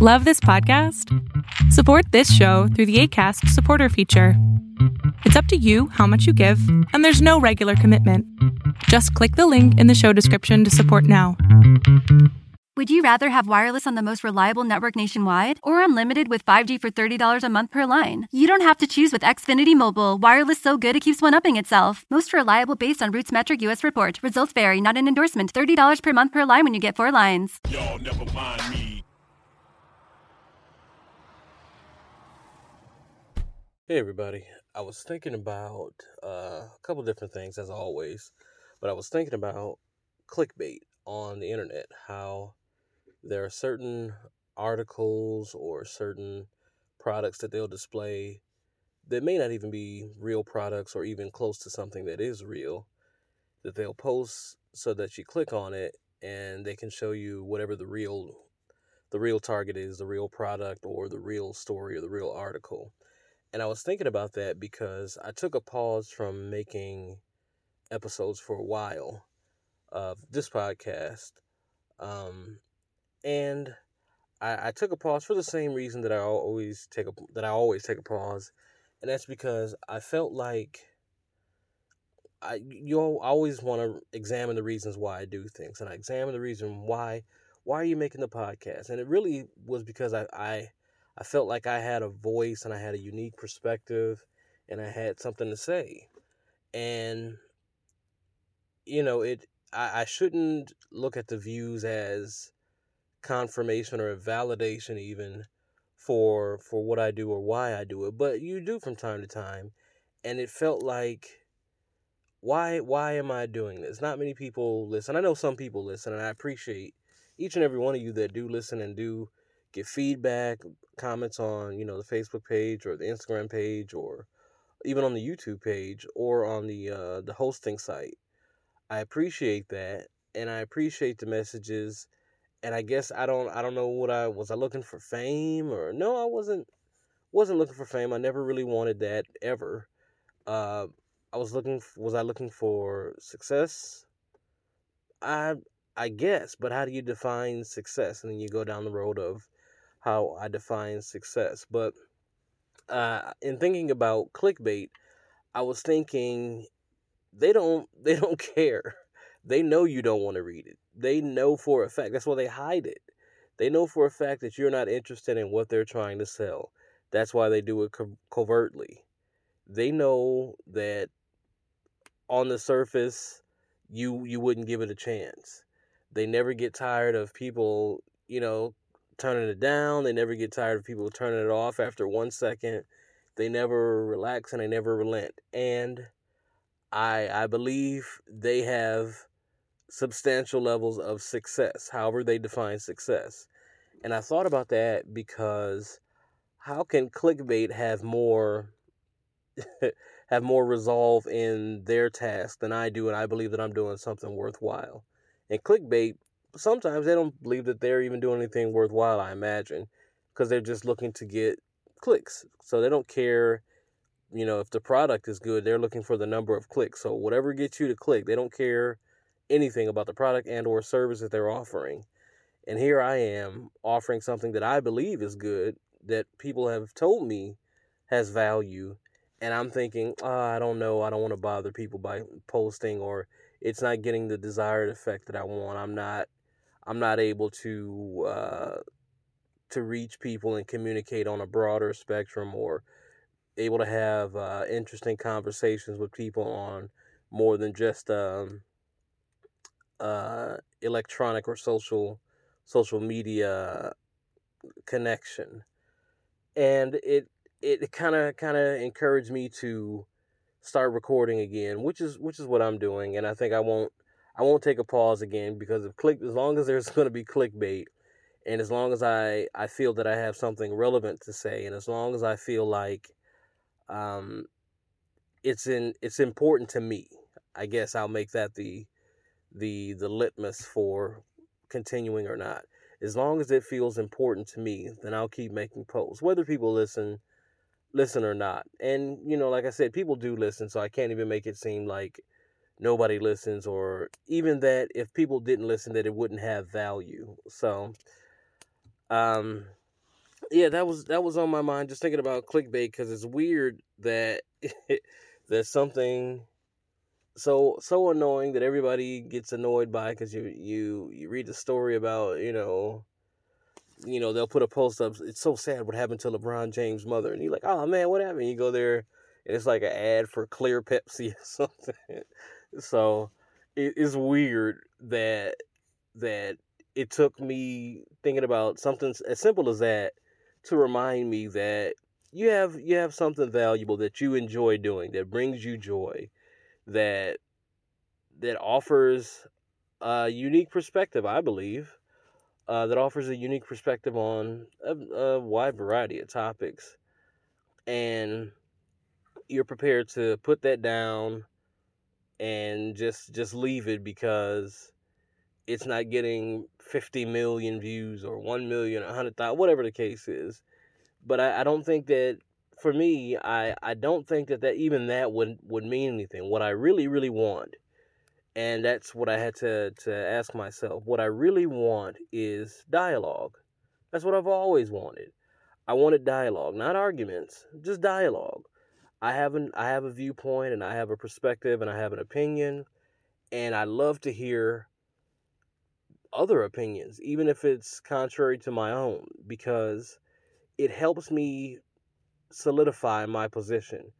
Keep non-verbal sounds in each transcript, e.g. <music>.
Love this podcast? Support this show through the ACAST supporter feature. It's up to you how much you give, and there's no regular commitment. Just click the link in the show description to support now. Would you rather have wireless on the most reliable network nationwide or unlimited with 5G for $30 a month per line? You don't have to choose with Xfinity Mobile. Wireless so good it keeps one upping itself. Most reliable based on RootMetrics US report. Results vary, not an endorsement. $30 per month per line when you get four lines. Y'all never mind me. Hey everybody, I was thinking about uh, a couple different things as always, but I was thinking about clickbait on the internet, how there are certain articles or certain products that they'll display that may not even be real products or even close to something that is real that they'll post so that you click on it and they can show you whatever the real the real target is, the real product or the real story or the real article. And I was thinking about that because I took a pause from making episodes for a while of this podcast. Um, and I, I took a pause for the same reason that I always take a that I always take a pause, and that's because I felt like I you always want to examine the reasons why I do things, and I examine the reason why why are you making the podcast, and it really was because I I I felt like I had a voice and I had a unique perspective, and I had something to say, and you know it I, I shouldn't look at the views as confirmation or validation even for for what I do or why I do it, but you do from time to time. And it felt like why why am I doing this? Not many people listen. I know some people listen and I appreciate each and every one of you that do listen and do get feedback, comments on, you know, the Facebook page or the Instagram page or even on the YouTube page or on the uh, the hosting site. I appreciate that and I appreciate the messages and I guess I don't I don't know what I was I looking for fame or no I wasn't wasn't looking for fame. I never really wanted that ever. Uh I was looking was I looking for success? I I guess but how do you define success? And then you go down the road of how I define success but uh in thinking about clickbait I was thinking they don't <laughs> they don't care they know you don't want to read it they know for a fact. That's why they hide it. They know for a fact that you're not interested in what they're trying to sell. That's why they do it co- covertly. They know that on the surface you you wouldn't give it a chance. They never get tired of people, you know, turning it down. They never get tired of people turning it off after 1 second. They never relax and they never relent. And I I believe they have substantial levels of success, however they define success. And I thought about that because how can clickbait have more <laughs> have more resolve in their task than I do and I believe that I'm doing something worthwhile. And clickbait sometimes they don't believe that they're even doing anything worthwhile, I imagine, because they're just looking to get clicks. So they don't care you know if the product is good, they're looking for the number of clicks. So whatever gets you to click, they don't care anything about the product and or service that they're offering. And here I am offering something that I believe is good that people have told me has value and I'm thinking, oh, I don't know, I don't want to bother people by posting or it's not getting the desired effect that I want. I'm not I'm not able to uh, to reach people and communicate on a broader spectrum or able to have uh, interesting conversations with people on more than just um, uh, electronic or social social media connection, and it it kind of kind of encouraged me to start recording again, which is which is what I'm doing, and I think I won't I won't take a pause again because if click as long as there's <laughs> going to be clickbait, and as long as I I feel that I have something relevant to say, and as long as I feel like um, it's in it's important to me, I guess I'll make that the the the litmus for continuing or not. As long as it feels important to me, then I'll keep making posts, whether people listen listen or not. And you know, like I said, people do listen, so I can't even make it seem like nobody listens or even that if people didn't listen that it wouldn't have value. So um yeah, that was that was on my mind. Just thinking about clickbait because it's weird that <laughs> there's something so so annoying that everybody gets annoyed by because you you you read the story about you know you know they'll put a post up. It's so sad what happened to LeBron James' mother, and you're like, oh man, what happened? You go there, and it's like an ad for Clear Pepsi <laughs> or something. So it is weird that that it took me thinking about something as simple as that to remind me that you have you have something valuable that you enjoy doing that brings you joy that that offers a unique perspective i believe uh, that offers a unique perspective on a, a wide variety of topics. And you're prepared to put that down and just just leave it because it's not getting 50 million views or 1 million, 100,000, whatever the case is. But I, I don't think that, for me, I, I don't think that, that even that would, would mean anything. What I really, really want, and that's what I had to, to ask myself, what I really want is dialogue. That's what I've always wanted. I wanted dialogue, not arguments, just dialogue. I have an I have a viewpoint and I have a perspective and I have an opinion and I love to hear other opinions, even if it's contrary to my own, because it helps me solidify my position.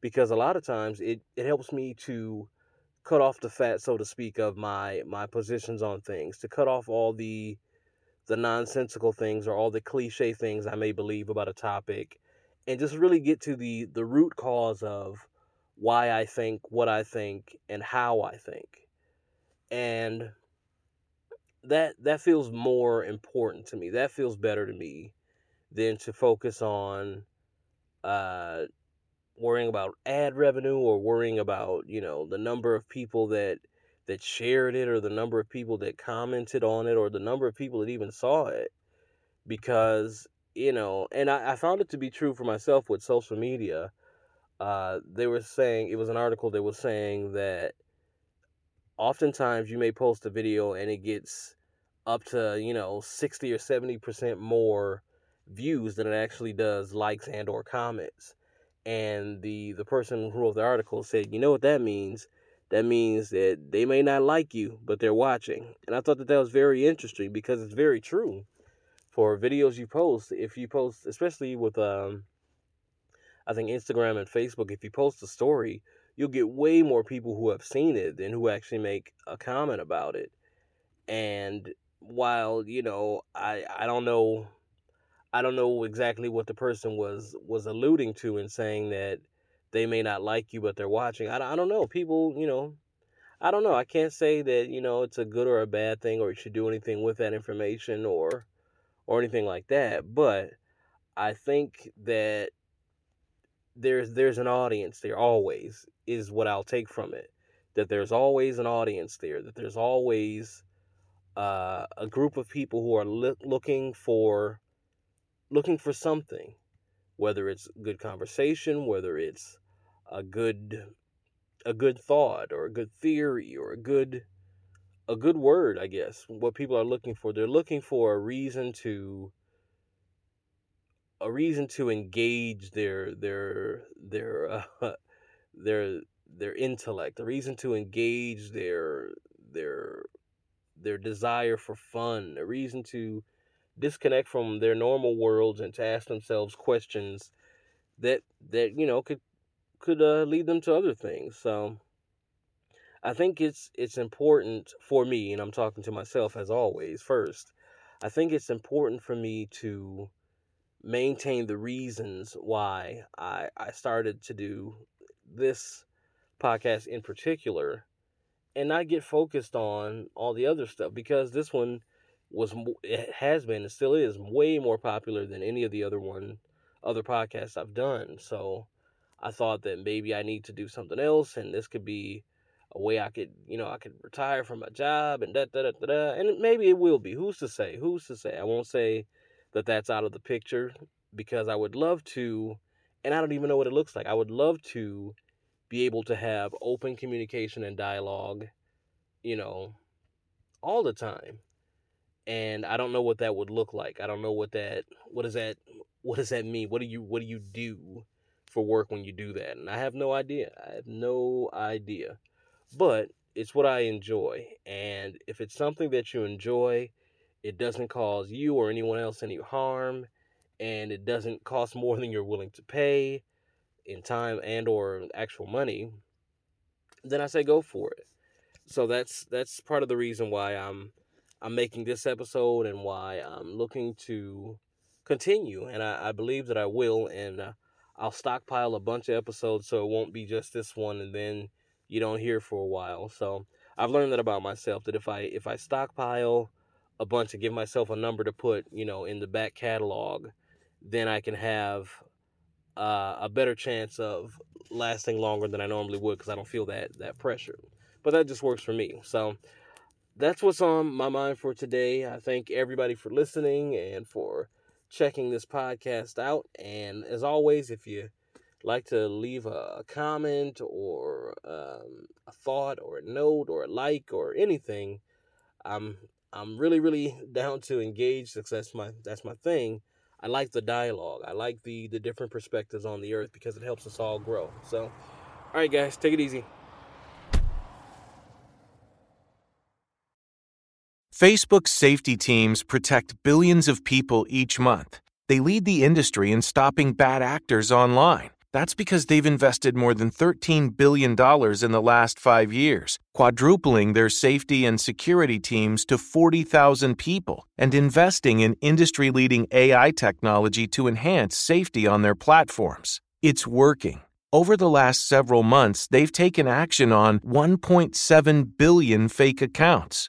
Because a lot of times it, it helps me to cut off the fat, so to speak, of my my positions on things, to cut off all the the nonsensical things or all the cliche things I may believe about a topic, and just really get to the the root cause of why I think what I think and how I think. And that that feels more important to me. That feels better to me than to focus on uh, worrying about ad revenue or worrying about you know the number of people that that shared it or the number of people that commented on it or the number of people that even saw it because you know and I, I found it to be true for myself with social media uh, they were saying it was an article that was saying that oftentimes you may post a video and it gets up to you know 60 or 70 percent more views than it actually does likes and or comments. And the the person who wrote the article said you know what that means? That means that they may not like you but they're watching. And i thought that that was very interesting because it's very true for videos you post if you post especially with um i think instagram and facebook if you post a story you'll get way more people who have seen it than who actually make a comment about it and while you know I I don't know I don't know exactly what the person was was alluding to in saying that they may not like you but they're watching. I, I don't know. People, you know, I don't know. I can't say that, you know, it's a good or a bad thing or you should do anything with that information or or anything like that, but I think that there's there's an audience there always is what I'll take from it. That there's always an audience there, that there's always uh, a group of people who are li- looking for looking for something, whether it's good conversation, whether it's a good a good thought or a good theory or a good a good word, I guess. What people are looking for, they're looking for a reason to a reason to engage their their their uh, <laughs> their their intellect, a reason to engage their their their desire for fun, a reason to disconnect from their normal worlds and to ask themselves questions that that you know could could uh, lead them to other things. So I think it's it's important for me, and I'm talking to myself as always first. I think it's important for me to maintain the reasons why I I started to do this podcast in particular and not get focused on all the other stuff because this one was it has been and still is way more popular than any of the other one other podcasts I've done. So I thought that maybe I need to do something else and this could be a way I could, you know, I could retire from my job and da da da da, da. and maybe it will be. Who's to say? Who's to say? I won't say that that's out of the picture because I would love to and I don't even know what it looks like. I would love to be able to have open communication and dialogue, you know, all the time. And I don't know what that would look like. I don't know what that what does that what does that mean? What do you what do you do for work when you do that? And I have no idea. I have no idea. But it's what I enjoy. And if it's something that you enjoy, it doesn't cause you or anyone else any harm, and it doesn't cost more than you're willing to pay in time and or actual money, then I say go for it. So that's that's part of the reason why I'm I'm making this episode and why I'm looking to continue, and I, I believe that I will, and uh, I'll stockpile a bunch of episodes so it won't be just this one, and then you don't hear for a while. So I've learned that about myself that if I if I stockpile a bunch and give myself a number to put, you know, in the back catalog, then I can have uh, a better chance of lasting longer than I normally would because I don't feel that that pressure. But that just works for me. So that's what's on my mind for today. I thank everybody for listening and for checking this podcast out. And as always, if you like to leave a comment or um, a thought or a note or a like or anything, I'm I'm really really <laughs> down to engage. That's my that's my thing. I like the dialogue. I like the the different perspectives on the earth because it helps us all grow. So, all right, guys, take it easy. Facebook's safety teams protect billions of people each month. They lead the industry in stopping bad actors online. That's because they've invested more than $13 billion in the last five years, quadrupling their safety and security teams to 40,000 people, and investing in industry leading AI technology to enhance safety on their platforms. It's working. Over the last several months, they've taken action on 1.7 billion fake accounts